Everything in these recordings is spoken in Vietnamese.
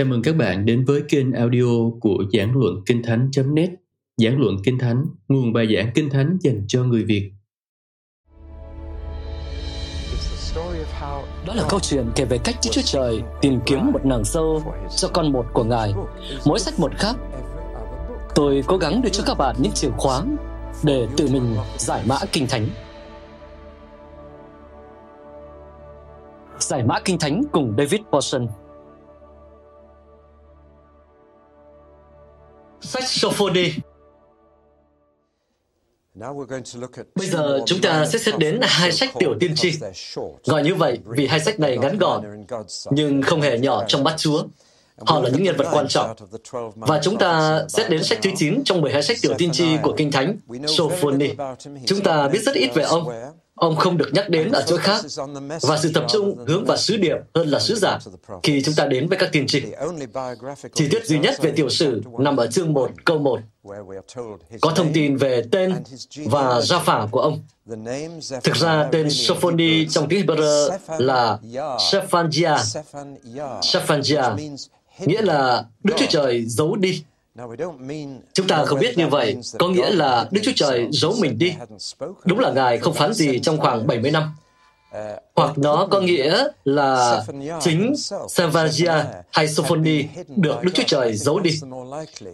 Chào mừng các bạn đến với kênh audio của Giảng Luận Kinh Thánh.net Giảng Luận Kinh Thánh, nguồn bài giảng Kinh Thánh dành cho người Việt Đó là câu chuyện kể về cách Đức Chúa Trời tìm kiếm một nàng dâu cho con một của Ngài. Mỗi sách một khác. Tôi cố gắng đưa cho các bạn những chìa khóa để tự mình giải mã Kinh Thánh. Giải mã Kinh Thánh cùng David Paulson Sách Sophoni Bây giờ chúng ta sẽ xét đến hai sách tiểu tiên tri. Gọi như vậy vì hai sách này ngắn gọn, nhưng không hề nhỏ trong mắt Chúa. Họ là những nhân vật quan trọng. Và chúng ta xét đến sách thứ 9 trong 12 sách tiểu tiên tri của Kinh Thánh, Sophoni. Chúng ta biết rất ít về ông. Ông không được nhắc đến ở chỗ khác, và sự tập trung hướng vào sứ điệp hơn là sứ giả khi chúng ta đến với các tiên tri. Chi tiết duy nhất về tiểu sử nằm ở chương 1, câu 1. Có thông tin về tên và gia phả của ông. Thực ra tên Sophoni trong tiếng Hebrew là Shephania. Shephania nghĩa là Đức Chúa Trời giấu đi. Chúng ta không biết như vậy, có nghĩa là Đức Chúa Trời giấu mình đi. Đúng là Ngài không phán gì trong khoảng 70 năm. Hoặc nó có nghĩa là chính Savagia hay Sophoni được Đức Chúa Trời giấu đi.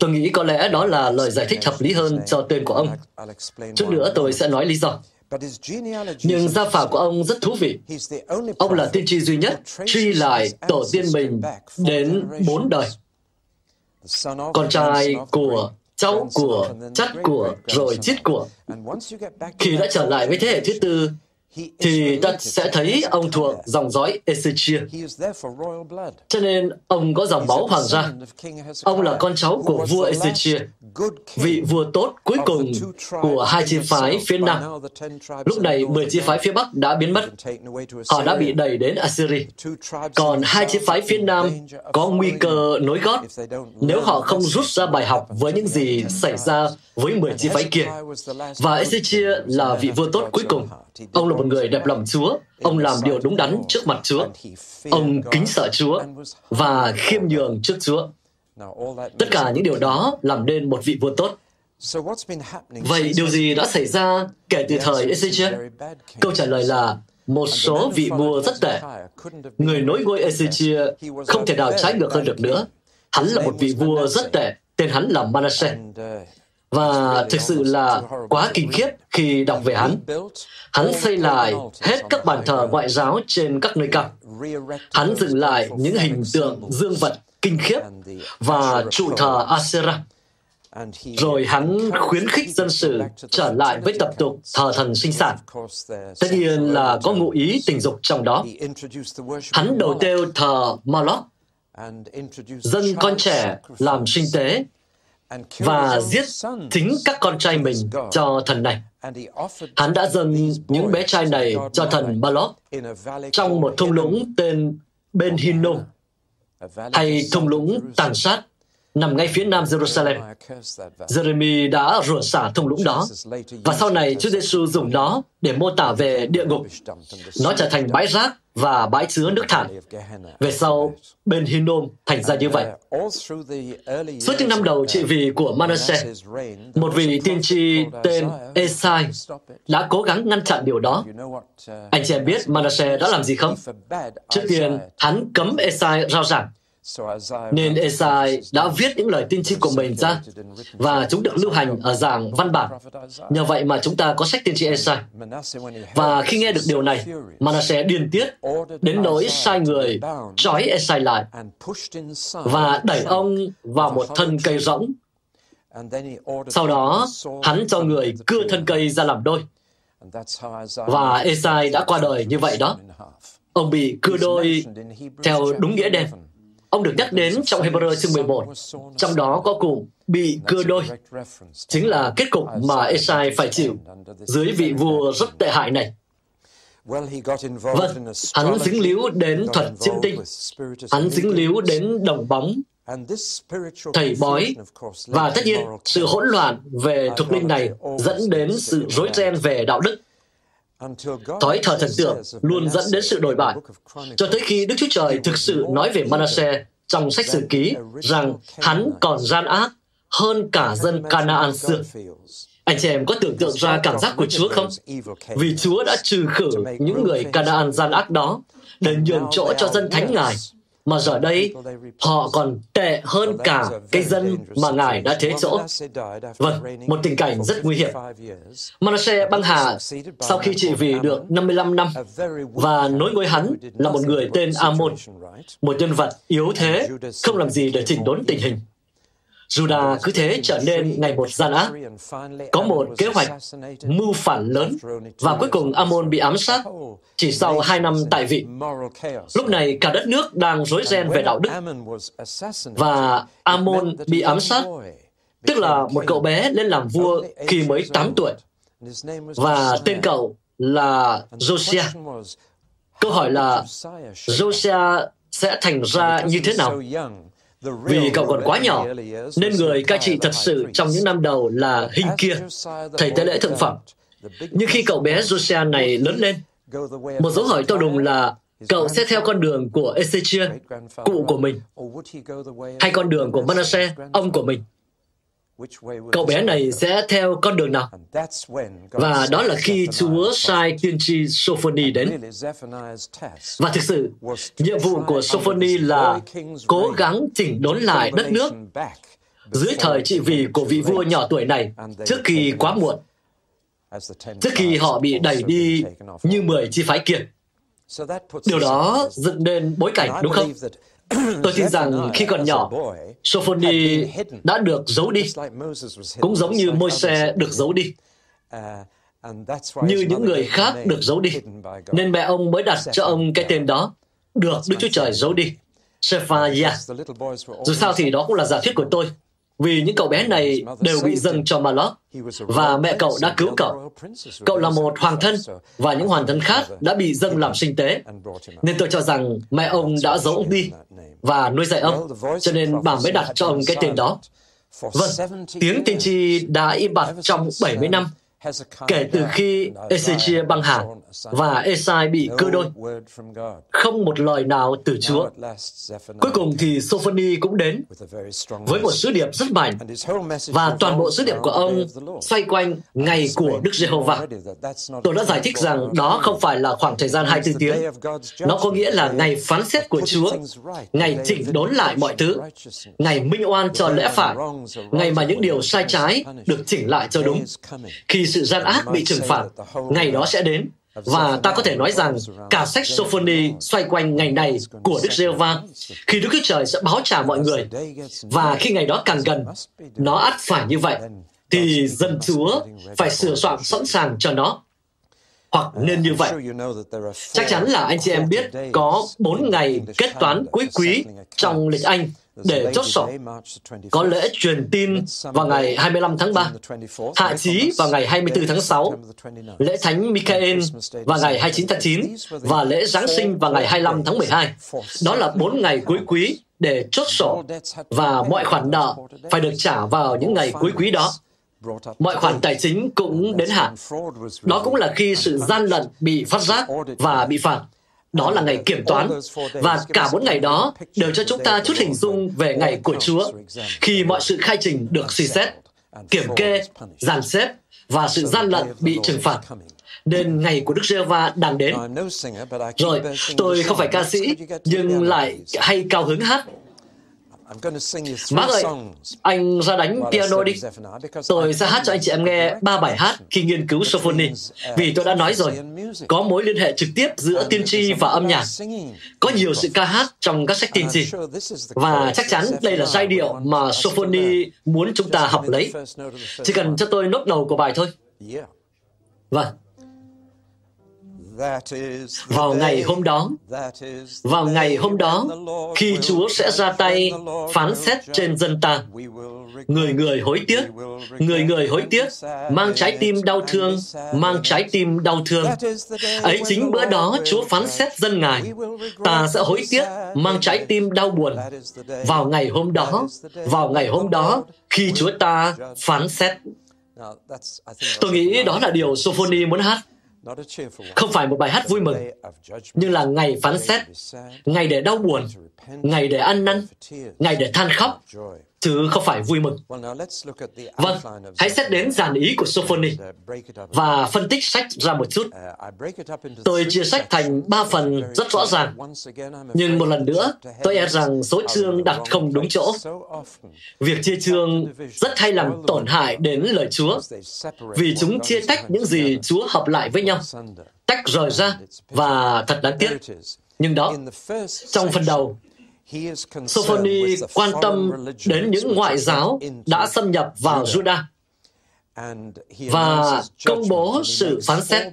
Tôi nghĩ có lẽ đó là lời giải thích hợp lý hơn cho tên của ông. Chút nữa tôi sẽ nói lý do. Nhưng gia phả của ông rất thú vị. Ông là tiên tri duy nhất truy lại tổ tiên mình đến bốn đời. Con trai của cháu của, chắt của, rồi chít của. Khi đã trở lại với thế hệ thứ tư, thì ta sẽ thấy ông thuộc dòng dõi Ezechia. Cho nên ông có dòng máu hoàng gia. Ông là con cháu của vua Ezechia, vị vua tốt cuối cùng của hai chi phái phía Nam. Lúc này, 10 chi phái phía Bắc đã biến mất. Họ đã bị đẩy đến Assyria. Còn hai chi phái phía Nam có nguy cơ nối gót nếu họ không rút ra bài học với những gì xảy ra với 10 chi phái kia. Và Ezechia là vị vua tốt cuối cùng. Ông là một người đẹp lòng Chúa. Ông làm điều đúng đắn trước mặt Chúa. Ông kính sợ Chúa và khiêm nhường trước Chúa. Tất cả những điều đó làm nên một vị vua tốt. Vậy điều gì đã xảy ra kể từ thời Ezechia? Câu trả lời là một số vị vua rất tệ. Người nối ngôi Ezechia không thể nào trái ngược hơn được nữa. Hắn là một vị vua rất tệ. Tên hắn là Manasseh và thực sự là quá kinh khiếp khi đọc về hắn. Hắn xây lại hết các bàn thờ ngoại giáo trên các nơi cao. Hắn dựng lại những hình tượng dương vật kinh khiếp và trụ thờ Asera. Rồi hắn khuyến khích dân sự trở lại với tập tục thờ thần sinh sản. Tất nhiên là có ngụ ý tình dục trong đó. Hắn đầu tiêu thờ Moloch, dân con trẻ làm sinh tế và giết chính các con trai mình cho thần này. Hắn đã dâng những bé trai này cho thần Balot trong một thung lũng tên Ben Hinnom, hay thung lũng tàn sát nằm ngay phía nam Jerusalem. Jeremy đã rửa xả thung lũng đó, và sau này Chúa Giêsu dùng nó để mô tả về địa ngục. Nó trở thành bãi rác và bãi chứa nước thải. Về sau, bên Hinnom thành ra như vậy. Suốt những năm đầu trị vì của Manasseh, một vị tiên tri tên Esai đã cố gắng ngăn chặn điều đó. Anh chị em biết Manasseh đã làm gì không? Trước tiên, hắn cấm Esai rao giảng nên Esai đã viết những lời tiên tri của mình ra và chúng được lưu hành ở dạng văn bản. Nhờ vậy mà chúng ta có sách tiên tri Esai. Và khi nghe được điều này, Manasseh điên tiết đến nỗi sai người trói Esai lại và đẩy ông vào một thân cây rỗng. Sau đó, hắn cho người cưa thân cây ra làm đôi. Và Esai đã qua đời như vậy đó. Ông bị cưa đôi theo đúng nghĩa đen. Ông được nhắc đến trong Hebrew chương 11, trong đó có cụm bị cưa đôi, chính là kết cục mà Esai phải chịu dưới vị vua rất tệ hại này. Vâng, hắn dính líu đến thuật chiêm tinh, hắn dính líu đến đồng bóng, thầy bói, và tất nhiên sự hỗn loạn về thuộc linh này dẫn đến sự rối ren về đạo đức. Thói thờ thần tượng luôn dẫn đến sự đổi bại, cho tới khi Đức Chúa Trời thực sự nói về Manasseh trong sách sử ký rằng hắn còn gian ác hơn cả dân Canaan xưa. Anh chị em có tưởng tượng ra cảm giác của Chúa không? Vì Chúa đã trừ khử những người Canaan gian ác đó để nhường chỗ cho dân thánh Ngài mà giờ đây họ còn tệ hơn cả cái dân mà Ngài đã thế chỗ. Vâng, một tình cảnh rất nguy hiểm. Manasseh băng hà sau khi trị vì được 55 năm và nối ngôi hắn là một người tên Amon, một nhân vật yếu thế, không làm gì để chỉnh đốn tình hình. Judah cứ thế trở nên ngày một gian ác. Có một kế hoạch mưu phản lớn và cuối cùng Amon bị ám sát chỉ sau hai năm tại vị. Lúc này cả đất nước đang rối ren về đạo đức và Amon bị ám sát, tức là một cậu bé lên làm vua khi mới 8 tuổi và tên cậu là Josiah. Câu hỏi là Josiah sẽ thành ra như thế nào? Vì cậu còn quá nhỏ, nên người cai trị thật sự trong những năm đầu là hình kia, thầy tế lễ thượng phẩm. Nhưng khi cậu bé Josiah này lớn lên, một dấu hỏi to đùng là cậu sẽ theo con đường của Ezechia, cụ của mình, hay con đường của Manasseh, ông của mình. Cậu bé này sẽ theo con đường nào? Và đó là khi Chúa sai tiên tri Sophoni đến. Và thực sự, nhiệm vụ của Sophoni là cố gắng chỉnh đốn lại đất nước dưới thời trị vì của vị vua nhỏ tuổi này trước khi quá muộn, trước khi họ bị đẩy đi như mười chi phái kia. Điều đó dựng nên bối cảnh, đúng không? Tôi tin rằng khi còn nhỏ, Sophoni đã được giấu đi, cũng giống như Môi-se được giấu đi. Như những người khác được giấu đi, nên mẹ ông mới đặt cho ông cái tên đó, được Đức Chúa Trời giấu đi. Shephaya. Dù sao thì đó cũng là giả thuyết của tôi, vì những cậu bé này đều bị dâng cho Malok và mẹ cậu đã cứu cậu. Cậu là một hoàng thân và những hoàng thân khác đã bị dâng làm sinh tế. Nên tôi cho rằng mẹ ông đã giấu ông đi và nuôi dạy ông, cho nên bà mới đặt cho ông cái tên đó. Vâng, tiếng tiên tri đã im bặt trong 70 năm kể từ khi Ezechia băng hà và Esai bị cưa đôi. Không một lời nào từ Chúa. Cuối cùng thì Sophoni cũng đến với một sứ điệp rất mạnh và toàn bộ sứ điệp của ông xoay quanh ngày của Đức Giê-hô-va. Tôi đã giải thích rằng đó không phải là khoảng thời gian 24 tiếng. Nó có nghĩa là ngày phán xét của Chúa, ngày chỉnh đốn lại mọi thứ, ngày minh oan cho lẽ phải, ngày mà những điều sai trái được chỉnh lại cho đúng. Khi sự gian ác bị trừng phạt, ngày đó sẽ đến. Và ta có thể nói rằng cả sách Sophoni xoay quanh ngày này của Đức giê va khi Đức Chúa Trời sẽ báo trả mọi người. Và khi ngày đó càng gần, nó ắt phải như vậy, thì dân Chúa phải sửa soạn sẵn sàng cho nó. Hoặc nên như vậy. Chắc chắn là anh chị em biết có bốn ngày kết toán cuối quý trong lịch Anh để chốt sổ. Có lễ truyền tin vào ngày 25 tháng 3, hạ chí vào ngày 24 tháng 6, lễ thánh Michael vào ngày 29 tháng 9 và lễ Giáng sinh vào ngày 25 tháng 12. Đó là bốn ngày cuối quý để chốt sổ và mọi khoản nợ phải được trả vào những ngày cuối quý đó. Mọi khoản tài chính cũng đến hạn. Đó cũng là khi sự gian lận bị phát giác và bị phạt đó là ngày kiểm toán. Và cả bốn ngày đó đều cho chúng ta chút hình dung về ngày của Chúa, khi mọi sự khai trình được suy xét, kiểm kê, dàn xếp và sự gian lận bị trừng phạt nên ngày của Đức giê va đang đến. Rồi, tôi không phải ca sĩ, nhưng lại hay cao hứng hát Mark ơi, anh ra đánh piano đi. Tôi sẽ hát cho anh chị em nghe ba bài hát khi nghiên cứu Sophoni. Vì tôi đã nói rồi, có mối liên hệ trực tiếp giữa tiên tri và âm nhạc. Có nhiều sự ca hát trong các sách tiên tri. Và chắc chắn đây là giai điệu mà Sophoni muốn chúng ta học lấy. Chỉ cần cho tôi nốt đầu của bài thôi. Vâng. Vào ngày hôm đó, vào ngày hôm đó, khi Chúa sẽ ra tay phán xét trên dân ta, người người hối tiếc, người người hối tiếc, mang trái tim đau thương, mang trái tim đau thương. Ấy chính bữa đó Chúa phán xét dân Ngài, ta sẽ hối tiếc, mang trái tim đau buồn. Vào ngày hôm đó, vào ngày hôm đó, khi Chúa ta phán xét. Tôi nghĩ đó là điều Sophoni muốn hát. Không phải một bài hát vui mừng, nhưng là ngày phán xét, ngày để đau buồn, ngày để ăn năn, ngày để than khóc, chứ không phải vui mừng. Vâng, hãy xét đến dàn ý của Sophoni và phân tích sách ra một chút. Tôi chia sách thành ba phần rất rõ ràng, nhưng một lần nữa, tôi e rằng số chương đặt không đúng chỗ. Việc chia chương rất hay làm tổn hại đến lời Chúa, vì chúng chia tách những gì Chúa hợp lại với nhau, tách rời ra và thật đáng tiếc. Nhưng đó, trong phần đầu, Sophoni quan tâm đến những ngoại giáo đã xâm nhập vào Judah và công bố sự phán xét.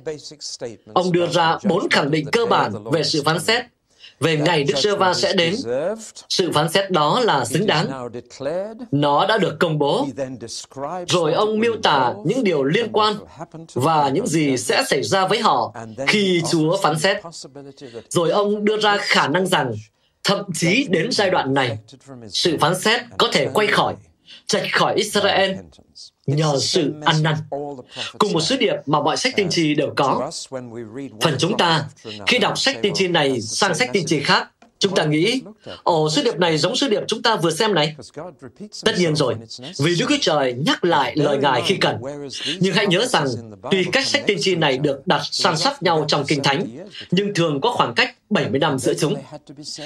Ông đưa ra bốn khẳng định cơ bản về sự phán xét về ngày Đức giê va sẽ đến. Sự phán xét đó là xứng đáng. Nó đã được công bố. Rồi ông miêu tả những điều liên quan và những gì sẽ xảy ra với họ khi Chúa phán xét. Rồi ông đưa ra khả năng rằng thậm chí đến giai đoạn này, sự phán xét có thể quay khỏi, trạch khỏi Israel nhờ sự ăn năn. Cùng một sứ điệp mà mọi sách tiên tri đều có. Phần chúng ta, khi đọc sách tiên tri này sang sách tiên tri khác, Chúng ta nghĩ, ồ, sứ điệp này giống sứ điệp chúng ta vừa xem này. Tất nhiên rồi, vì Đức Chúa Trời nhắc lại lời Ngài khi cần. Nhưng hãy nhớ rằng, tuy cách sách tiên tri này được đặt san sát nhau trong Kinh Thánh, nhưng thường có khoảng cách 70 năm giữa chúng.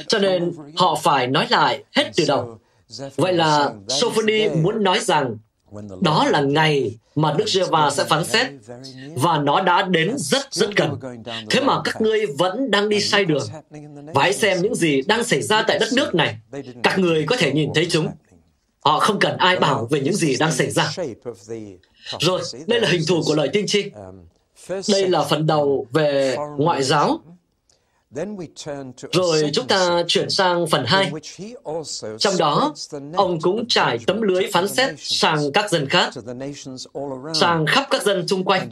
Cho nên, họ phải nói lại hết từ đầu. Vậy là Sophoni muốn nói rằng đó là ngày mà Đức giê va sẽ phán xét và nó đã đến rất rất gần. Thế mà các ngươi vẫn đang đi sai đường. Và hãy xem những gì đang xảy ra tại đất nước này. Các người có thể nhìn thấy chúng. Họ không cần ai bảo về những gì đang xảy ra. Rồi, đây là hình thù của lời tiên tri. Đây là phần đầu về ngoại giáo rồi chúng ta chuyển sang phần 2. Trong đó, ông cũng trải tấm lưới phán xét sang các dân khác, sang khắp các dân xung quanh.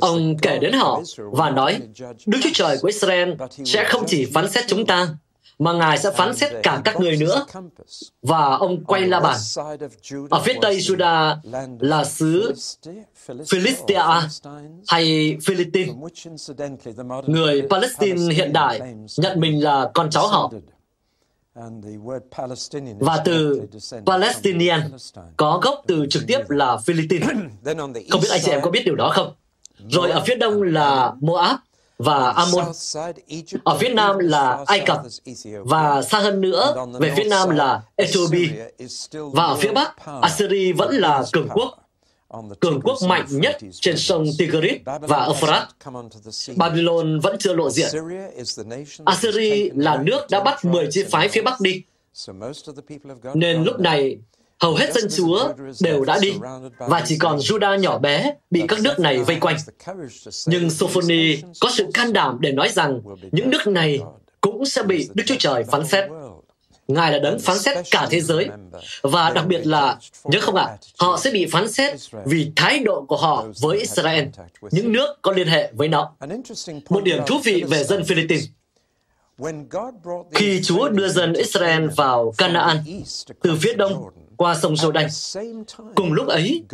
Ông kể đến họ và nói, Đức Chúa Trời của Israel sẽ không chỉ phán xét chúng ta, mà Ngài sẽ phán xét cả các người nữa. Và ông quay la bàn. Ở phía tây Judah là xứ Philistia hay Philippines. Người Palestine hiện đại nhận mình là con cháu họ. Và từ Palestinian có gốc từ trực tiếp là Philippines. Không biết anh chị em có biết điều đó không? Rồi ở phía đông là Moab, và Ammon. Ở phía nam là Ai Cập và xa hơn nữa về phía nam là Ethiopia. Và ở phía bắc, Assyria vẫn là cường quốc cường quốc mạnh nhất trên sông Tigris và Euphrates. Babylon vẫn chưa lộ diện. Assyria là nước đã bắt 10 chi phái phía Bắc đi. Nên lúc này, hầu hết dân Chúa đều đã đi, và chỉ còn Judah nhỏ bé bị các nước này vây quanh. Nhưng Sophoni có sự can đảm để nói rằng những nước này cũng sẽ bị Đức Chúa Trời phán xét. Ngài là đấng phán xét cả thế giới. Và đặc biệt là, nhớ không ạ, à, họ sẽ bị phán xét vì thái độ của họ với Israel, những nước có liên hệ với nó. Một điểm thú vị về dân Philippines. Khi Chúa đưa dân Israel vào Canaan từ phía đông qua sông Jordan, cùng lúc ấy,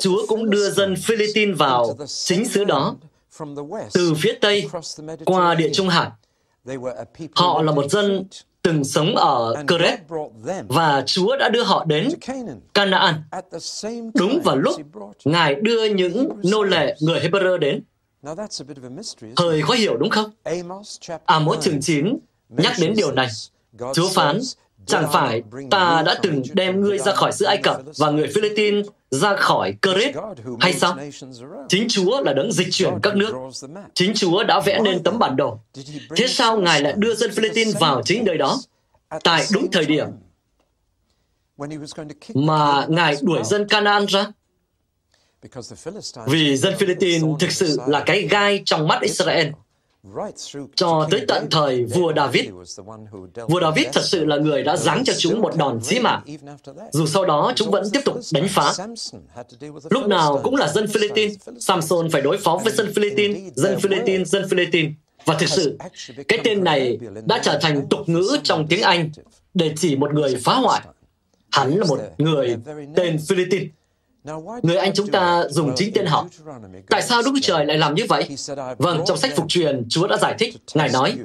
Chúa cũng đưa dân Philippines vào chính xứ đó từ phía tây qua Địa Trung Hải. Họ là một dân từng sống ở Keret và Chúa đã đưa họ đến Canaan đúng vào lúc Ngài đưa những nô lệ người Hebrew đến. Hơi khó hiểu đúng không? Amos chương 9 nhắc đến điều này. Chúa phán, chẳng phải ta đã từng đem ngươi ra khỏi xứ Ai Cập và người Philippines ra khỏi Keret hay sao? Chính Chúa là đấng dịch chuyển các nước. Chính Chúa đã vẽ nên tấm bản đồ. Thế sao Ngài lại đưa dân Philippines vào chính nơi đó? Tại đúng thời điểm mà Ngài đuổi dân Canaan ra? Vì dân Philippines thực sự là cái gai trong mắt Israel cho tới tận thời vua David. Vua David thật sự là người đã giáng cho chúng một đòn chí mạng, dù sau đó chúng vẫn tiếp tục đánh phá. Lúc nào cũng là dân Philippines, Samson phải đối phó với dân Philippines, dân Philippines, dân Philippines. Và thực sự, cái tên này đã trở thành tục ngữ trong tiếng Anh để chỉ một người phá hoại. Hắn là một người tên Philippines Người Anh chúng ta dùng chính tên họ. Tại sao Đức Trời lại làm như vậy? Vâng, trong sách phục truyền, Chúa đã giải thích. Ngài nói,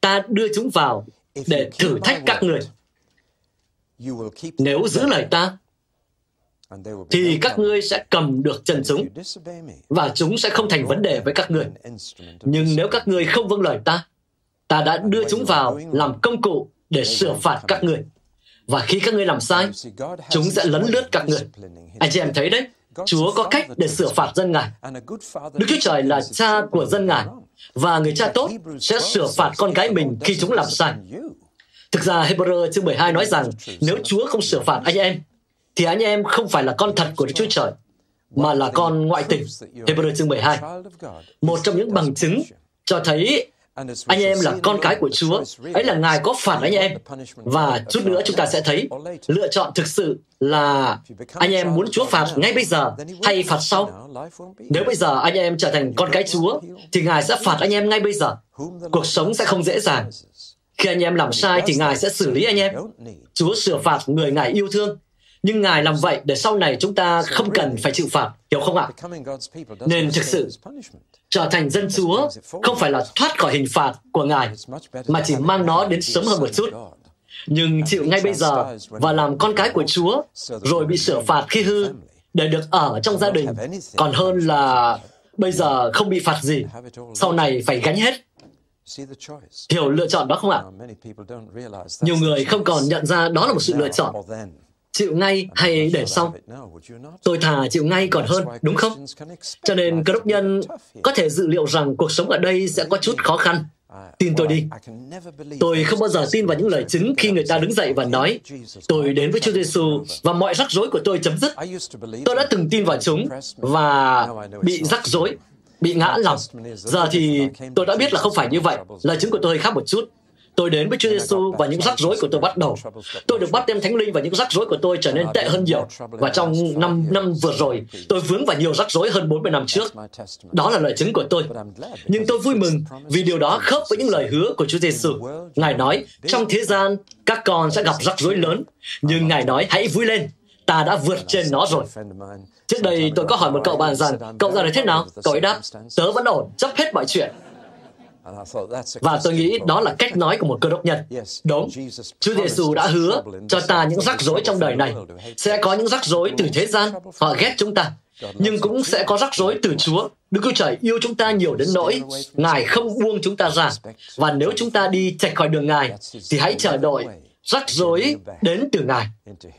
ta đưa chúng vào để thử thách các người. Nếu giữ lời ta, thì các ngươi sẽ cầm được chân chúng và chúng sẽ không thành vấn đề với các ngươi. Nhưng nếu các ngươi không vâng lời ta, ta đã đưa chúng vào làm công cụ để sửa phạt các ngươi. Và khi các ngươi làm sai, chúng sẽ lấn lướt các ngươi. Anh chị em thấy đấy, Chúa có cách để sửa phạt dân Ngài. Đức Chúa Trời là cha của dân Ngài, và người cha tốt sẽ sửa phạt con cái mình khi chúng làm sai. Thực ra Hebrew chương 12 nói rằng nếu Chúa không sửa phạt anh em, thì anh em không phải là con thật của Đức Chúa Trời, mà là con ngoại tình. Hebrew chương 12. Một trong những bằng chứng cho thấy anh em là con cái của Chúa, ấy là Ngài có phạt anh em. Và chút nữa chúng ta sẽ thấy lựa chọn thực sự là anh em muốn Chúa phạt ngay bây giờ hay phạt sau. Nếu bây giờ anh em trở thành con cái Chúa, thì Ngài sẽ phạt anh em ngay bây giờ. Cuộc sống sẽ không dễ dàng. Khi anh em làm sai thì Ngài sẽ xử lý anh em. Chúa sửa phạt người Ngài yêu thương. Nhưng Ngài làm vậy để sau này chúng ta không cần phải chịu phạt, hiểu không ạ? Nên thực sự, trở thành dân Chúa không phải là thoát khỏi hình phạt của Ngài, mà chỉ mang nó đến sớm hơn một chút. Nhưng chịu ngay bây giờ và làm con cái của Chúa, rồi bị sửa phạt khi hư, để được ở trong gia đình, còn hơn là bây giờ không bị phạt gì, sau này phải gánh hết. Hiểu lựa chọn đó không ạ? Nhiều người không còn nhận ra đó là một sự lựa chọn chịu ngay hay để sau? Tôi thà chịu ngay còn hơn, đúng không? Cho nên cơ đốc nhân có thể dự liệu rằng cuộc sống ở đây sẽ có chút khó khăn. Tin tôi đi. Tôi không bao giờ tin vào những lời chứng khi người ta đứng dậy và nói, tôi đến với Chúa Giêsu và mọi rắc rối của tôi chấm dứt. Tôi đã từng tin vào chúng và bị rắc rối, bị ngã lòng. Giờ thì tôi đã biết là không phải như vậy. Lời chứng của tôi hơi khác một chút. Tôi đến với Chúa Giêsu và những rắc rối của tôi bắt đầu. Tôi được bắt đem Thánh Linh và những rắc rối của tôi trở nên tệ hơn nhiều. Và trong năm năm vừa rồi, tôi vướng vào nhiều rắc rối hơn 40 năm trước. Đó là lời chứng của tôi. Nhưng tôi vui mừng vì điều đó khớp với những lời hứa của Chúa Giêsu. Ngài nói, trong thế gian, các con sẽ gặp rắc rối lớn. Nhưng Ngài nói, hãy vui lên, ta đã vượt trên nó rồi. Trước đây tôi có hỏi một cậu bạn rằng, cậu ra đấy thế nào? Cậu ấy đáp, tớ vẫn ổn, chấp hết mọi chuyện. Và tôi nghĩ đó là cách nói của một cơ đốc nhân. Đúng, Chúa Giêsu đã hứa cho ta những rắc rối trong đời này. Sẽ có những rắc rối từ thế gian, họ ghét chúng ta. Nhưng cũng sẽ có rắc rối từ Chúa. Đức Chúa Trời yêu chúng ta nhiều đến nỗi Ngài không buông chúng ta ra. Và nếu chúng ta đi chạch khỏi đường Ngài, thì hãy chờ đợi rắc rối đến từ Ngài.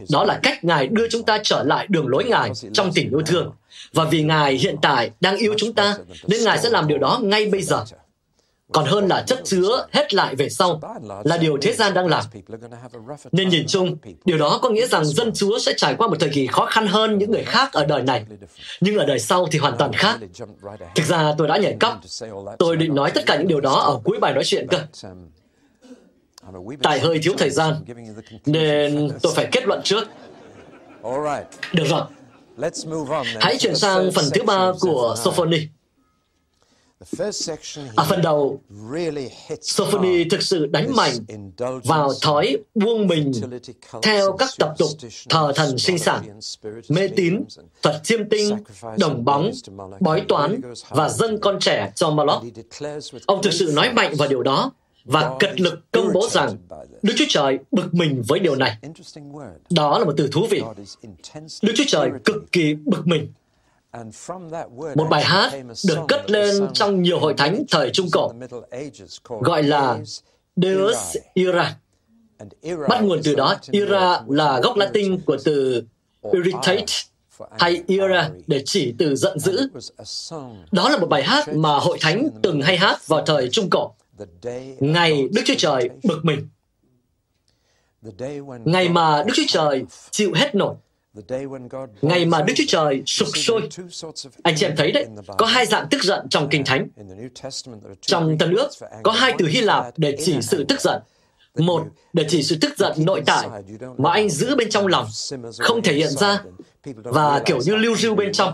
Đó là cách Ngài đưa chúng ta trở lại đường lối Ngài trong tình yêu thương. Và vì Ngài hiện tại đang yêu chúng ta, nên Ngài sẽ làm điều đó ngay bây giờ còn hơn là chất chứa hết lại về sau, là điều thế gian đang làm. Nên nhìn chung, điều đó có nghĩa rằng dân Chúa sẽ trải qua một thời kỳ khó khăn hơn những người khác ở đời này. Nhưng ở đời sau thì hoàn toàn khác. Thực ra tôi đã nhảy cóc. Tôi định nói tất cả những điều đó ở cuối bài nói chuyện cơ. Tại hơi thiếu thời gian, nên tôi phải kết luận trước. Được rồi. Hãy chuyển sang phần thứ ba của Sophony. Ở phần đầu, Sophony thực sự đánh mạnh vào thói buông mình theo các tập tục thờ thần sinh sản, mê tín, thuật chiêm tinh, đồng bóng, bói toán và dân con trẻ cho Moloch. Ông thực sự nói mạnh vào điều đó và cật lực công bố rằng Đức Chúa Trời bực mình với điều này. Đó là một từ thú vị. Đức Chúa Trời cực kỳ bực mình một bài hát được cất lên trong nhiều hội thánh thời Trung Cổ, gọi là Deus Ira. Bắt nguồn từ đó, Ira là gốc Latin của từ irritate hay ira để chỉ từ giận dữ. Đó là một bài hát mà hội thánh từng hay hát vào thời Trung Cổ. Ngày Đức Chúa Trời bực mình. Ngày mà Đức Chúa Trời chịu hết nổi. Ngày mà Đức Chúa Trời sụp sôi, anh chị em thấy đấy, có hai dạng tức giận trong Kinh Thánh. Trong Tân ước, có hai từ Hy Lạp để chỉ sự tức giận. Một, để chỉ sự tức giận nội tại mà anh giữ bên trong lòng, không thể hiện ra, và kiểu như lưu rưu bên trong.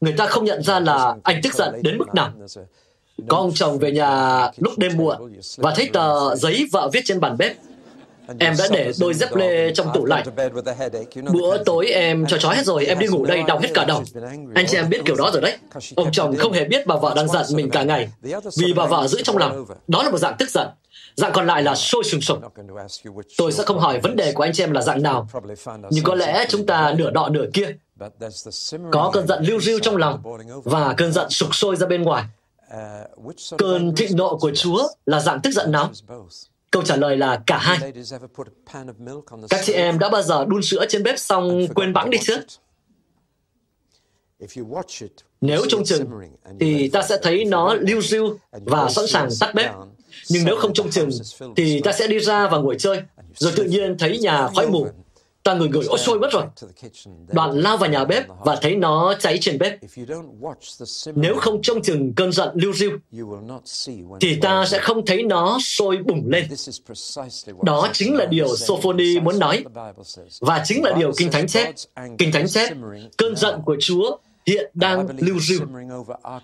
Người ta không nhận ra là anh tức giận đến mức nào. Có ông chồng về nhà lúc đêm muộn và thấy tờ giấy vợ viết trên bàn bếp. Em đã để đôi dép lê trong tủ lạnh. Bữa tối em cho chó hết rồi, em đi ngủ đây đau hết cả đầu. Anh chị em biết kiểu đó rồi đấy. Ông chồng không hề biết bà vợ đang giận mình cả ngày, vì bà vợ giữ trong lòng. Đó là một dạng tức giận. Dạng còn lại là sôi sùng sục. Tôi sẽ không hỏi vấn đề của anh chị em là dạng nào, nhưng có lẽ chúng ta nửa đọ nửa kia. Có cơn giận lưu riu trong lòng và cơn giận sục sôi ra bên ngoài. Cơn thịnh nộ của Chúa là dạng tức giận nào? Câu trả lời là cả hai. Các chị em đã bao giờ đun sữa trên bếp xong quên bẵng đi chưa? Nếu trông chừng, thì ta sẽ thấy nó lưu riu và sẵn sàng tắt bếp. Nhưng nếu không trông chừng, thì ta sẽ đi ra và ngồi chơi, rồi tự nhiên thấy nhà khói mù Ta người gửi ôi sôi mất rồi. Đoạn lao vào nhà bếp và thấy nó cháy trên bếp. Nếu không trông chừng cơn giận lưu diêu, thì ta sẽ không thấy nó sôi bùng lên. Đó chính là điều Sophoni muốn nói. Và chính là điều Kinh Thánh chép. Kinh Thánh chép, cơn giận của Chúa hiện đang lưu diêu.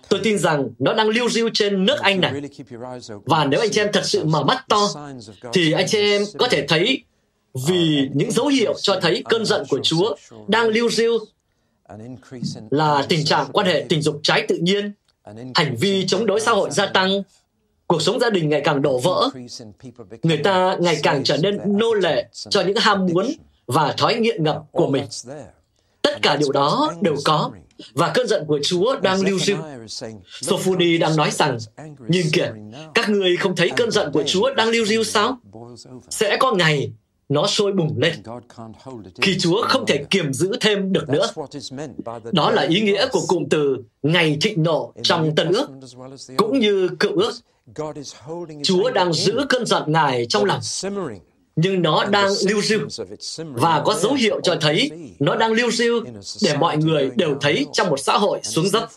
Tôi tin rằng nó đang lưu diêu trên nước Anh này. Và nếu anh chị em thật sự mở mắt to, thì anh chị em có thể thấy vì những dấu hiệu cho thấy cơn giận của Chúa đang lưu riu là tình trạng quan hệ tình dục trái tự nhiên, hành vi chống đối xã hội gia tăng, cuộc sống gia đình ngày càng đổ vỡ, người ta ngày càng trở nên nô lệ cho những ham muốn và thói nghiện ngập của mình. Tất cả điều đó đều có, và cơn giận của Chúa đang lưu riu. Sophoni đang nói rằng, nhìn kìa, các người không thấy cơn giận của Chúa đang lưu riu sao? Sẽ có ngày nó sôi bùng lên. Khi Chúa không thể kiềm giữ thêm được nữa. Đó là ý nghĩa của cụm từ ngày thịnh nộ trong Tân ước, cũng như cựu ước. Chúa đang giữ cơn giận Ngài trong lòng, nhưng nó đang lưu riu và có dấu hiệu cho thấy nó đang lưu riu để mọi người đều thấy trong một xã hội xuống dốc.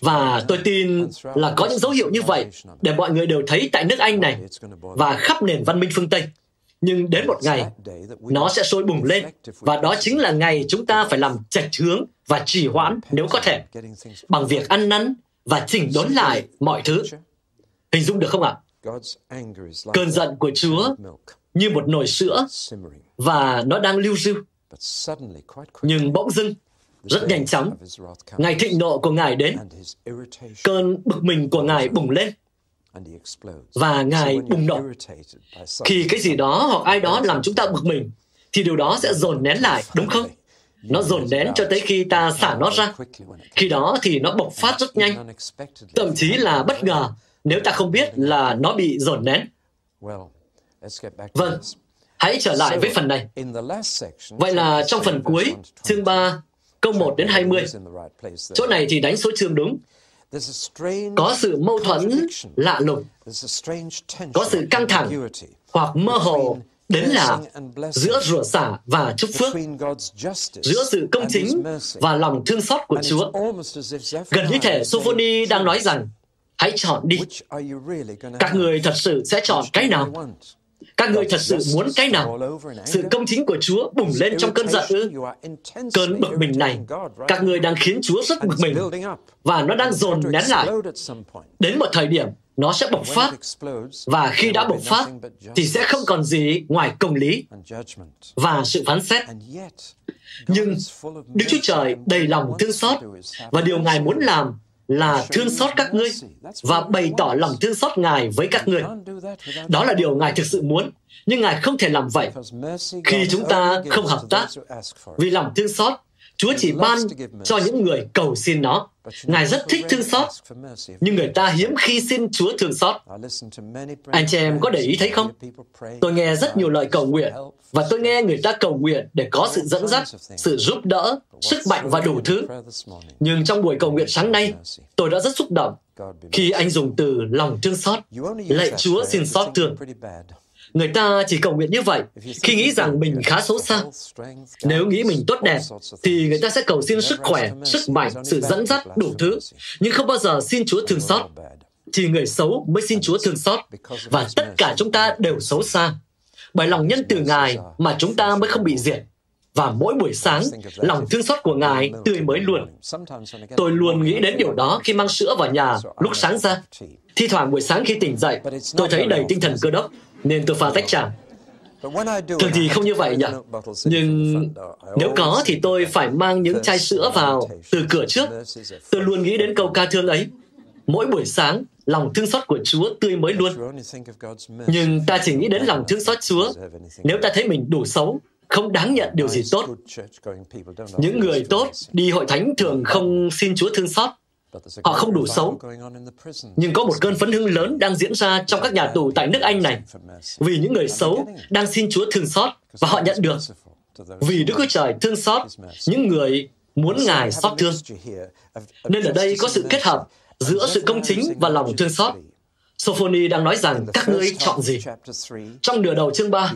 Và tôi tin là có những dấu hiệu như vậy để mọi người đều thấy tại nước Anh này và khắp nền văn minh phương Tây nhưng đến một ngày, nó sẽ sôi bùng lên và đó chính là ngày chúng ta phải làm chạch hướng và trì hoãn nếu có thể, bằng việc ăn năn và chỉnh đốn lại mọi thứ. Hình dung được không ạ? Cơn giận của chúa như một nồi sữa và nó đang lưu dư. nhưng bỗng dưng, rất nhanh chóng, ngày thịnh nộ của ngài đến. Cơn bực mình của ngài bùng lên và Ngài bùng nổ. Khi cái gì đó hoặc ai đó làm chúng ta bực mình, thì điều đó sẽ dồn nén lại, đúng không? Nó dồn nén cho tới khi ta xả nó ra. Khi đó thì nó bộc phát rất nhanh, thậm chí là bất ngờ nếu ta không biết là nó bị dồn nén. Vâng, hãy trở lại với phần này. Vậy là trong phần cuối, chương 3, câu 1 đến 20, chỗ này thì đánh số chương đúng, có sự mâu thuẫn lạ lùng, có sự căng thẳng hoặc mơ hồ đến là giữa rủa xả và chúc phước, giữa sự công chính và lòng thương xót của Chúa. Gần như thể Sophoni đang nói rằng, hãy chọn đi. Các người thật sự sẽ chọn cái nào? Các ngươi thật sự muốn cái nào? Sự công chính của Chúa bùng lên trong cơn giận ư? Cơn bực mình này, các ngươi đang khiến Chúa rất bực mình và nó đang dồn nén lại. Đến một thời điểm, nó sẽ bộc phát và khi đã bộc phát thì sẽ không còn gì ngoài công lý và sự phán xét. Nhưng Đức Chúa Trời đầy lòng thương xót và điều Ngài muốn làm là thương xót các ngươi và bày tỏ lòng thương xót Ngài với các ngươi. Đó là điều Ngài thực sự muốn, nhưng Ngài không thể làm vậy khi chúng ta không hợp tác. Vì lòng thương xót, Chúa chỉ ban cho những người cầu xin nó. Ngài rất thích thương xót, nhưng người ta hiếm khi xin Chúa thương xót. Anh chị em có để ý thấy không? Tôi nghe rất nhiều lời cầu nguyện, và tôi nghe người ta cầu nguyện để có sự dẫn dắt, sự giúp đỡ, sức mạnh và đủ thứ. Nhưng trong buổi cầu nguyện sáng nay, tôi đã rất xúc động khi anh dùng từ lòng thương xót, lạy Chúa xin xót thương. Người ta chỉ cầu nguyện như vậy khi nghĩ rằng mình khá xấu xa. Nếu nghĩ mình tốt đẹp, thì người ta sẽ cầu xin sức khỏe, sức mạnh, sự dẫn dắt, đủ thứ, nhưng không bao giờ xin Chúa thương xót. Thì người xấu mới xin Chúa thương xót, và tất cả chúng ta đều xấu xa. Bởi lòng nhân từ Ngài mà chúng ta mới không bị diệt. Và mỗi buổi sáng, lòng thương xót của Ngài tươi mới luôn. Tôi luôn nghĩ đến điều đó khi mang sữa vào nhà lúc sáng ra. Thi thoảng buổi sáng khi tỉnh dậy, tôi thấy đầy tinh thần cơ đốc, nên tôi pha tách trà. Thường thì không như vậy nhỉ? Nhưng nếu có thì tôi phải mang những chai sữa vào từ cửa trước. Tôi luôn nghĩ đến câu ca thương ấy. Mỗi buổi sáng, lòng thương xót của Chúa tươi mới luôn. Nhưng ta chỉ nghĩ đến lòng thương xót Chúa nếu ta thấy mình đủ xấu, không đáng nhận điều gì tốt. Những người tốt đi hội thánh thường không xin Chúa thương xót. Họ không đủ xấu. Nhưng có một cơn phấn hưng lớn đang diễn ra trong các nhà tù tại nước Anh này. Vì những người xấu đang xin Chúa thương xót và họ nhận được. Vì Đức Chúa Trời thương xót những người muốn Ngài xót thương. Nên ở đây có sự kết hợp giữa sự công chính và lòng thương xót. Sophoni đang nói rằng các ngươi chọn gì? Trong nửa đầu chương 3,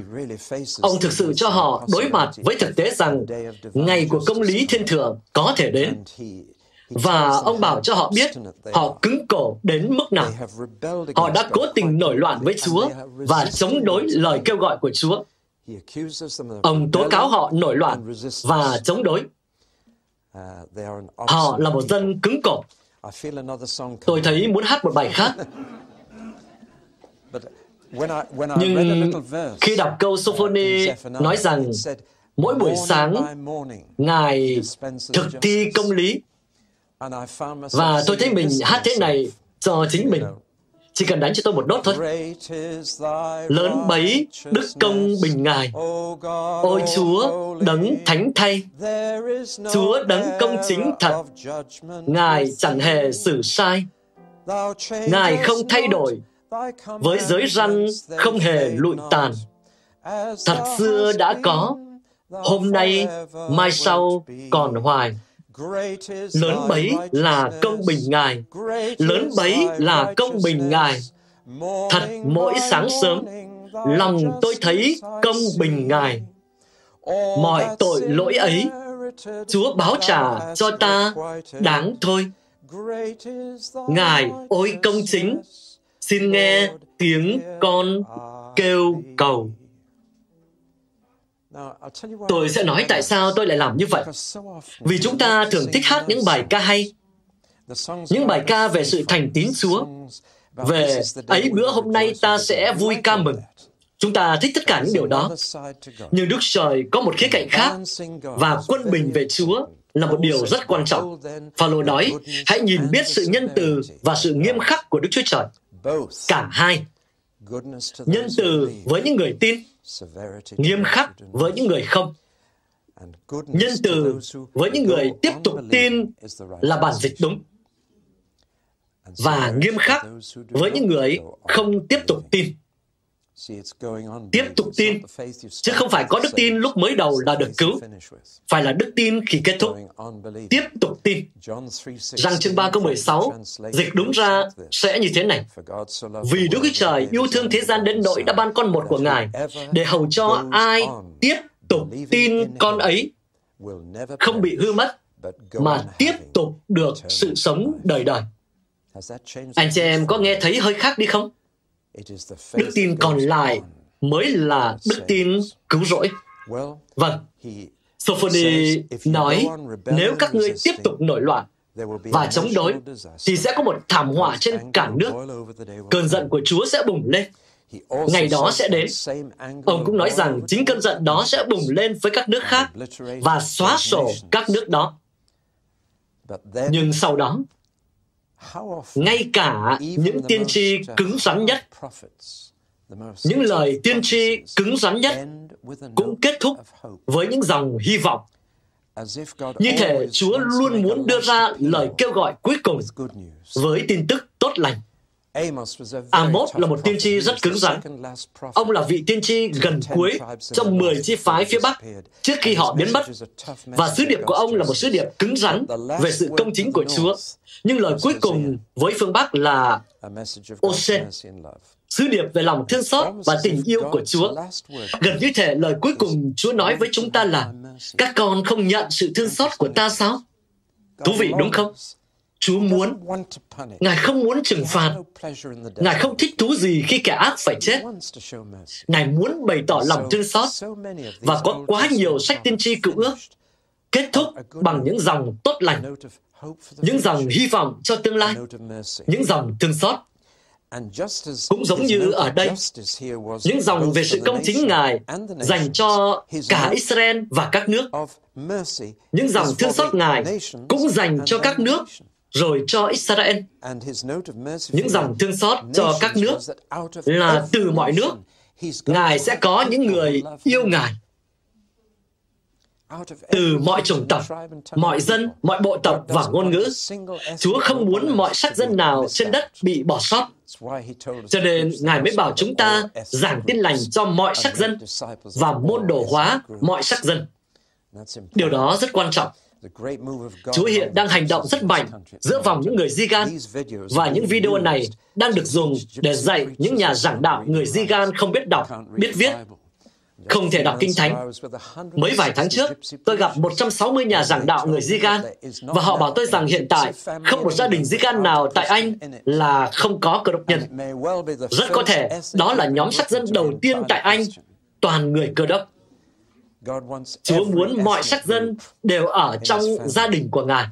ông thực sự cho họ đối mặt với thực tế rằng ngày của công lý thiên thượng có thể đến. Và ông bảo cho họ biết, họ cứng cổ đến mức nào. Họ đã cố tình nổi loạn với Chúa và chống đối lời kêu gọi của Chúa. Ông tố cáo họ nổi loạn và chống đối. Họ là một dân cứng cổ. Tôi thấy muốn hát một bài khác. Nhưng khi đọc câu Sophoni nói rằng, mỗi buổi sáng, Ngài thực thi công lý và tôi thấy mình hát thế này cho chính mình. Chỉ cần đánh cho tôi một nốt thôi. Lớn bấy đức công bình ngài. Ôi Chúa, đấng thánh thay. Chúa đấng công chính thật. Ngài chẳng hề xử sai. Ngài không thay đổi. Với giới răn không hề lụi tàn. Thật xưa đã có, hôm nay, mai sau còn hoài lớn bấy là công bình ngài. Lớn bấy là công bình ngài. Thật mỗi sáng sớm lòng tôi thấy công bình ngài. Mọi tội lỗi ấy chúa báo trả cho ta đáng thôi. Ngài ôi công chính xin nghe tiếng con kêu cầu Tôi sẽ nói tại sao tôi lại làm như vậy. Vì chúng ta thường thích hát những bài ca hay, những bài ca về sự thành tín Chúa, về ấy bữa hôm nay ta sẽ vui ca mừng. Chúng ta thích tất cả những điều đó. Nhưng Đức Trời có một khía cạnh khác và quân bình về Chúa là một điều rất quan trọng. Phaolô nói, hãy nhìn biết sự nhân từ và sự nghiêm khắc của Đức Chúa Trời. Cả hai. Nhân từ với những người tin nghiêm khắc với những người không. nhân từ với những người tiếp tục tin là bản dịch đúng. Và nghiêm khắc với những người không tiếp tục tin tiếp tục tin chứ không phải có đức tin lúc mới đầu là được cứu phải là đức tin khi kết thúc. Tiếp tục tin. Rằng chương 3 câu 16 dịch đúng ra sẽ như thế này. Vì Đức Chúa Trời yêu thương thế gian đến nỗi đã ban con một của Ngài để hầu cho ai tiếp tục tin con ấy không bị hư mất mà tiếp tục được sự sống đời đời. Anh chị em có nghe thấy hơi khác đi không đức tin còn lại mới là đức tin cứu rỗi. Vâng, Sophoni nói, nếu các ngươi tiếp tục nổi loạn và chống đối, thì sẽ có một thảm họa trên cả nước. Cơn giận của Chúa sẽ bùng lên. Ngày đó sẽ đến. Ông cũng nói rằng chính cơn giận đó sẽ bùng lên với các nước khác và xóa sổ các nước đó. Nhưng sau đó, ngay cả những tiên tri cứng rắn nhất những lời tiên tri cứng rắn nhất cũng kết thúc với những dòng hy vọng. Như thể chúa luôn muốn đưa ra lời kêu gọi cuối cùng với tin tức tốt lành Amos là một tiên tri rất cứng rắn. Ông là vị tiên tri gần cuối trong 10 chi phái phía Bắc trước khi họ biến mất. Và sứ điệp của ông là một sứ điệp cứng rắn về sự công chính của Chúa. Nhưng lời cuối cùng với phương Bắc là Osen, sứ điệp về lòng thương xót và tình yêu của Chúa. Gần như thể lời cuối cùng Chúa nói với chúng ta là các con không nhận sự thương xót của ta sao? Thú vị đúng không? Chúa muốn. Ngài không muốn trừng phạt. Ngài không thích thú gì khi kẻ ác phải chết. Ngài muốn bày tỏ lòng thương xót. Và có quá nhiều sách tiên tri cựu ước kết thúc bằng những dòng tốt lành, những dòng hy vọng cho tương lai, những dòng thương xót. Cũng giống như ở đây, những dòng về sự công chính Ngài dành cho cả Israel và các nước. Những dòng thương xót Ngài cũng dành cho các nước rồi cho Israel. Những dòng thương xót cho các nước là từ mọi nước. Ngài sẽ có những người yêu Ngài từ mọi chủng tộc, mọi dân, mọi bộ tộc và ngôn ngữ. Chúa không muốn mọi sắc dân nào trên đất bị bỏ sót. Cho nên Ngài mới bảo chúng ta giảng tin lành cho mọi sắc dân và môn đồ hóa mọi sắc dân. Điều đó rất quan trọng. Chúa hiện đang hành động rất mạnh giữa vòng những người di gan và những video này đang được dùng để dạy những nhà giảng đạo người di gan không biết đọc, biết viết không thể đọc Kinh Thánh. Mấy vài tháng trước, tôi gặp 160 nhà giảng đạo người Zigan và họ bảo tôi rằng hiện tại không một gia đình Zigan nào tại Anh là không có cơ đốc nhân. Rất có thể đó là nhóm sắc dân đầu tiên tại Anh, toàn người cơ đốc. Chúa muốn mọi sắc dân đều ở trong gia đình của Ngài.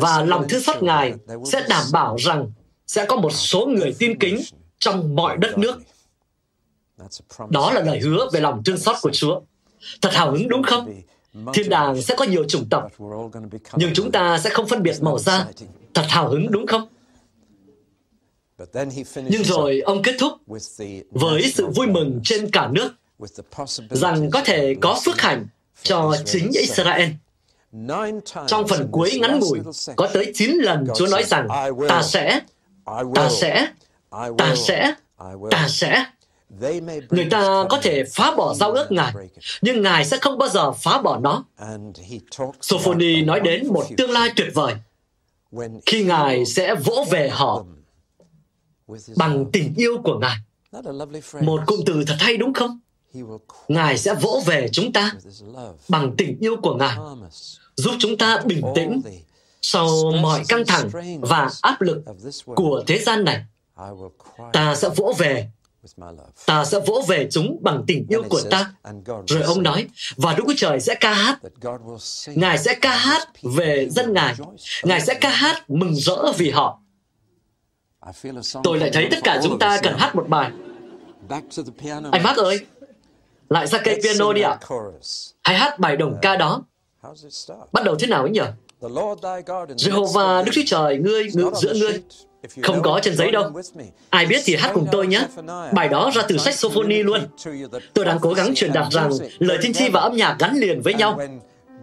Và lòng thương xót Ngài sẽ đảm bảo rằng sẽ có một số người tin kính trong mọi đất nước. Đó là lời hứa về lòng thương xót của Chúa. Thật hào hứng đúng không? Thiên đàng sẽ có nhiều chủng tộc, nhưng chúng ta sẽ không phân biệt màu da. Thật hào hứng đúng không? Nhưng rồi ông kết thúc với sự vui mừng trên cả nước rằng có thể có phước hạnh cho chính Israel. Trong phần cuối ngắn ngủi, có tới 9 lần Chúa nói rằng ta sẽ, ta sẽ, ta sẽ, ta sẽ. Người ta có thể phá bỏ giao ước Ngài, nhưng Ngài sẽ không bao giờ phá bỏ nó. Sophoni nói đến một tương lai tuyệt vời khi Ngài sẽ vỗ về họ bằng tình yêu của Ngài. Một cụm từ thật hay đúng không? Ngài sẽ vỗ về chúng ta bằng tình yêu của Ngài, giúp chúng ta bình tĩnh sau mọi căng thẳng và áp lực của thế gian này. Ta sẽ vỗ về Ta sẽ vỗ về chúng bằng tình yêu của ta. Rồi ông nói, và Đức Chúa Trời sẽ ca hát. Ngài sẽ ca hát về dân Ngài. Ngài sẽ ca hát mừng rỡ vì họ. Tôi lại thấy tất cả chúng ta cần hát một bài. Anh Mark ơi, lại ra cây piano đi ạ. Hãy hát bài đồng ca đó. Bắt đầu thế nào ấy nhỉ? Jehovah Đức Chúa Trời, ngươi ngự giữa ngươi, không có trên giấy đâu. Ai biết thì hát cùng tôi nhé. Bài đó ra từ sách Sophoni luôn. Tôi đang cố gắng truyền đạt rằng lời tiên tri và âm nhạc gắn liền với nhau.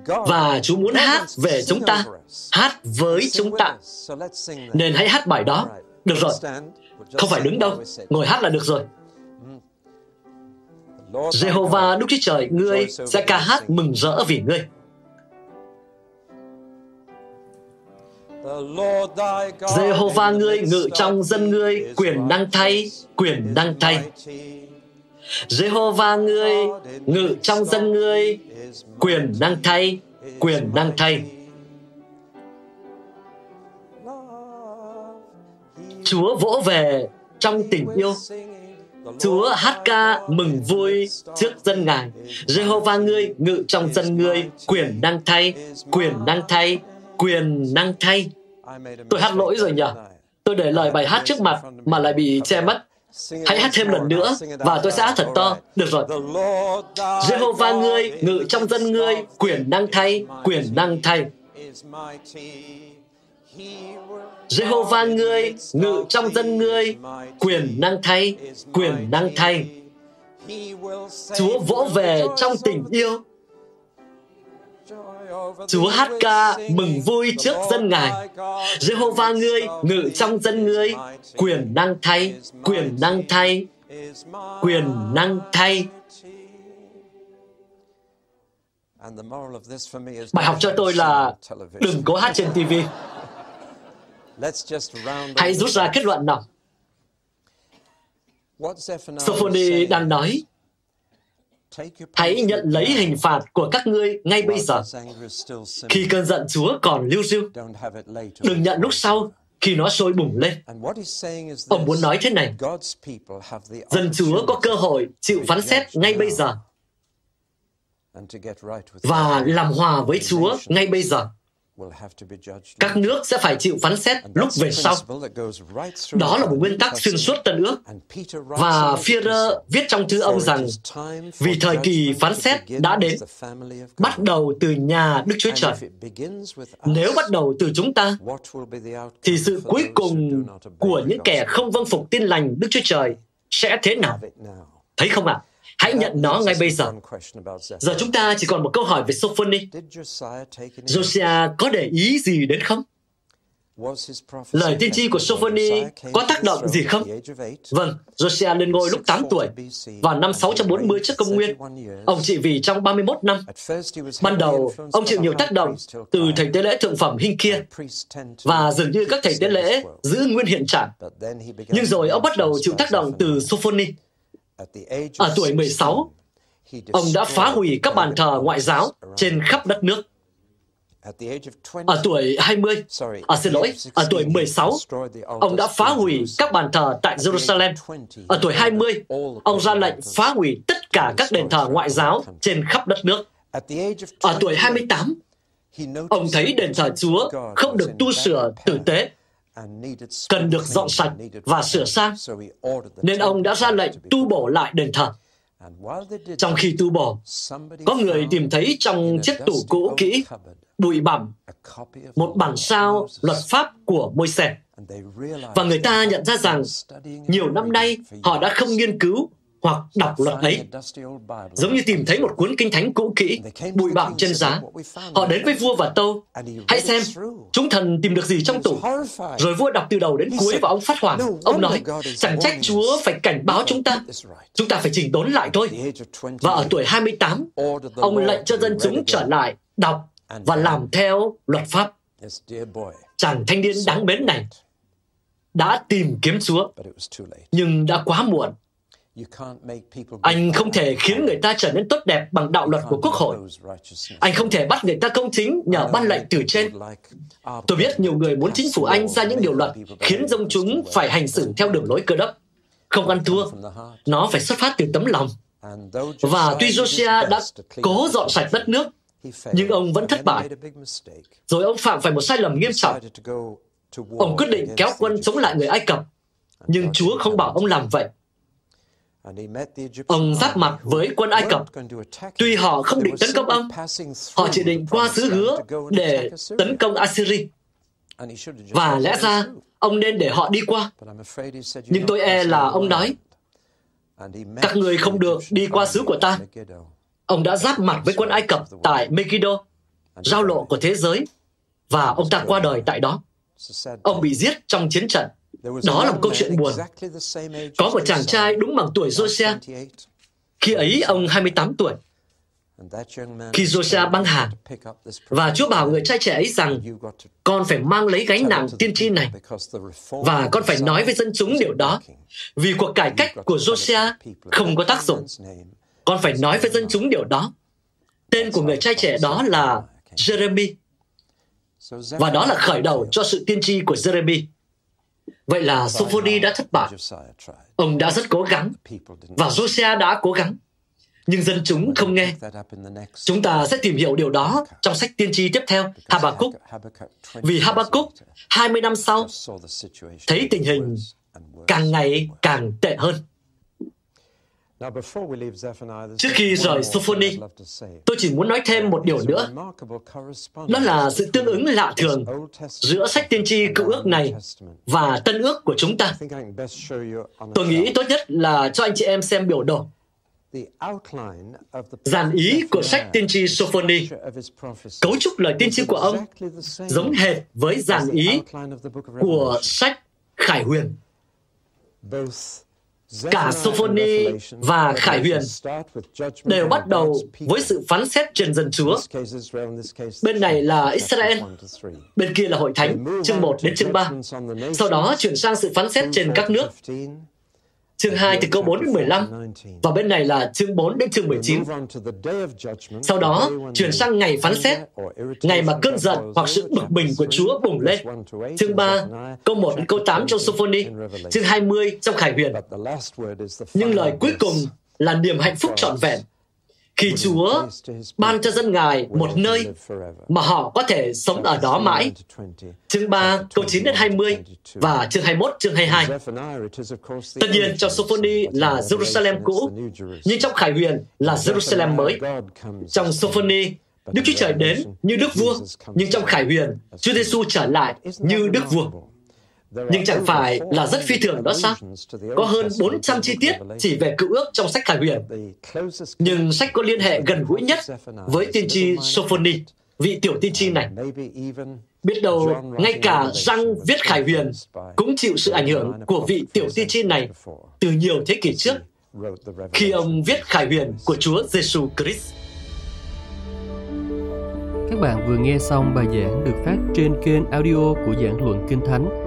Và Chúa muốn hát về chúng ta, hát với chúng ta. Nên hãy hát bài đó. Được rồi. Không phải đứng đâu, ngồi hát là được rồi. Jehovah Đức Chúa Trời, ngươi sẽ ca hát mừng rỡ vì ngươi. Jehovah ngươi ngự trong dân ngươi, quyền năng thay, quyền năng thay. Jehovah ngươi ngự trong dân ngươi, quyền năng thay, quyền năng thay. Chúa vỗ về trong tình yêu. Chúa hát ca mừng vui trước dân Ngài. Jehovah ngươi ngự trong dân ngươi, quyền năng thay, quyền năng thay, quyền năng thay. Tôi hát lỗi rồi nhỉ? Tôi để lời bài hát trước mặt mà lại bị che mất. Hãy hát thêm lần nữa và tôi sẽ hát thật to. Được rồi. Jehovah ngươi, ngự trong dân ngươi, quyền năng thay, quyền năng thay. Jehovah ngươi, ngự trong dân ngươi, quyền năng thay, quyền năng thay. Chúa vỗ về trong tình yêu Chúa hát ca mừng vui trước dân Ngài. Jehovah ngươi ngự trong dân ngươi, quyền năng thay, quyền năng thay, quyền năng thay. Bài học cho tôi là đừng cố hát trên TV. Hãy rút ra kết luận nào. Sophoni đang nói Hãy nhận lấy hình phạt của các ngươi ngay bây giờ. Khi cơn giận Chúa còn lưu diêu, đừng nhận lúc sau khi nó sôi bùng lên. Ông muốn nói thế này, dân Chúa có cơ hội chịu phán xét ngay bây giờ và làm hòa với Chúa ngay bây giờ. Các nước sẽ phải chịu phán xét lúc về sau. Đó là một nguyên tắc xuyên suốt Tân ước. Và Führer viết trong thư ông rằng vì thời kỳ phán xét đã đến, bắt đầu từ nhà Đức Chúa Trời. Nếu bắt đầu từ chúng ta, thì sự cuối cùng của những kẻ không vâng phục tin lành Đức Chúa Trời sẽ thế nào? Thấy không ạ? À? Hãy nhận nó ngay bây giờ. Giờ chúng ta chỉ còn một câu hỏi về Sophoni. Josiah có để ý gì đến không? Lời tiên tri của Sophoni có tác động gì không? Vâng, Josiah lên ngôi lúc 8 tuổi, vào năm 640 trước công nguyên. Ông trị vì trong 31 năm. Ban đầu, ông chịu nhiều tác động từ thầy tế lễ thượng phẩm kia và dường như các thầy tế lễ giữ nguyên hiện trạng. Nhưng rồi ông bắt đầu chịu tác động từ Sophoni. Ở tuổi 16, ông đã phá hủy các bàn thờ ngoại giáo trên khắp đất nước. Ở tuổi 20, à xin lỗi, ở tuổi 16, ông đã phá hủy các bàn thờ tại Jerusalem. Ở tuổi 20, ông ra lệnh phá hủy tất cả các đền thờ ngoại giáo trên khắp đất nước. Ở tuổi 28, ông thấy đền thờ Chúa không được tu sửa tử tế, cần được dọn sạch và sửa sang, nên ông đã ra lệnh tu bổ lại đền thờ. Trong khi tu bổ, có người tìm thấy trong chiếc tủ cũ kỹ bụi bặm một bản sao luật pháp của môi xe và người ta nhận ra rằng nhiều năm nay họ đã không nghiên cứu hoặc đọc luật ấy. Giống như tìm thấy một cuốn kinh thánh cũ kỹ, bụi bặm trên giá. Họ đến với vua và tâu, hãy xem, chúng thần tìm được gì trong tủ. Rồi vua đọc từ đầu đến cuối và ông phát hoảng. Ông nói, chẳng trách Chúa phải cảnh báo chúng ta. Chúng ta phải chỉnh đốn lại thôi. Và ở tuổi 28, ông lệnh cho dân chúng trở lại, đọc và làm theo luật pháp. Chàng thanh niên đáng mến này đã tìm kiếm Chúa, nhưng đã quá muộn. Anh không thể khiến người ta trở nên tốt đẹp bằng đạo luật của quốc hội. Anh không thể bắt người ta công chính nhờ ban lệnh từ trên. Tôi biết nhiều người muốn chính phủ Anh ra những điều luật khiến dân chúng phải hành xử theo đường lối cơ đốc. Không ăn thua, nó phải xuất phát từ tấm lòng. Và tuy Josiah đã cố dọn sạch đất nước, nhưng ông vẫn thất bại. Rồi ông phạm phải một sai lầm nghiêm trọng. Ông quyết định kéo quân chống lại người Ai Cập, nhưng Chúa không bảo ông làm vậy. Ông giáp mặt với quân Ai Cập. Tuy họ không định tấn công ông, họ chỉ định qua xứ hứa để tấn công Assyria. Và lẽ ra, ông nên để họ đi qua. Nhưng tôi e là ông nói, các người không được đi qua xứ của ta. Ông đã giáp mặt với quân Ai Cập tại Megiddo, giao lộ của thế giới, và ông ta qua đời tại đó. Ông bị giết trong chiến trận. Đó là một câu chuyện buồn. Có một chàng trai đúng bằng tuổi Josiah. Khi ấy ông 28 tuổi. Khi Josiah băng hà, và Chúa bảo người trai trẻ ấy rằng con phải mang lấy gánh nặng tiên tri này và con phải nói với dân chúng điều đó vì cuộc cải cách của Josiah không có tác dụng. Con phải nói với dân chúng điều đó. Tên của người trai trẻ đó là Jeremy. Và đó là khởi đầu cho sự tiên tri của Jeremy. Vậy là Sophoni đã thất bại. Ông đã rất cố gắng, và Josiah đã cố gắng. Nhưng dân chúng không nghe. Chúng ta sẽ tìm hiểu điều đó trong sách tiên tri tiếp theo, Habakkuk. Vì Habakkuk, 20 năm sau, thấy tình hình càng ngày càng tệ hơn. Trước khi rời Sophoni, tôi chỉ muốn nói thêm một điều nữa. Đó là sự tương ứng lạ thường giữa sách tiên tri cựu ước này và tân ước của chúng ta. Tôi nghĩ tốt nhất là cho anh chị em xem biểu đồ. Giản ý của sách tiên tri Sophoni, cấu trúc lời tiên tri của ông giống hệt với giản ý của sách Khải Huyền cả Sophoni và Khải Huyền đều bắt đầu với sự phán xét trên dân Chúa. Bên này là Israel, bên kia là Hội Thánh, chương 1 đến chương 3. Sau đó chuyển sang sự phán xét trên các nước, chương 2 từ câu 4 đến 15, và bên này là chương 4 đến chương 19. Sau đó, chuyển sang ngày phán xét, ngày mà cơn giận hoặc sự bực mình của Chúa bùng lên. Chương 3, câu 1 đến câu 8 trong Sophoni, chương 20 trong Khải Huyền. Nhưng lời cuối cùng là niềm hạnh phúc trọn vẹn khi Chúa ban cho dân Ngài một nơi mà họ có thể sống ở đó mãi. Chương 3, câu 9 đến 20 và chương 21, chương 22. Tất nhiên, trong Sophoni là Jerusalem cũ, nhưng trong Khải Huyền là Jerusalem mới. Trong Sophoni, Đức Chúa Trời đến như Đức Vua, nhưng trong Khải Huyền, Chúa Giêsu trở lại như Đức Vua. Nhưng chẳng phải là rất phi thường đó sao? Có hơn 400 chi tiết chỉ về cựu ước trong sách Khải Huyền. Nhưng sách có liên hệ gần gũi nhất với tiên tri Sophoni, vị tiểu tiên tri này. Biết đâu, ngay cả răng viết Khải Huyền cũng chịu sự ảnh hưởng của vị tiểu tiên tri này từ nhiều thế kỷ trước, khi ông viết Khải Huyền của Chúa Giêsu Christ. Các bạn vừa nghe xong bài giảng được phát trên kênh audio của giảng luận Kinh Thánh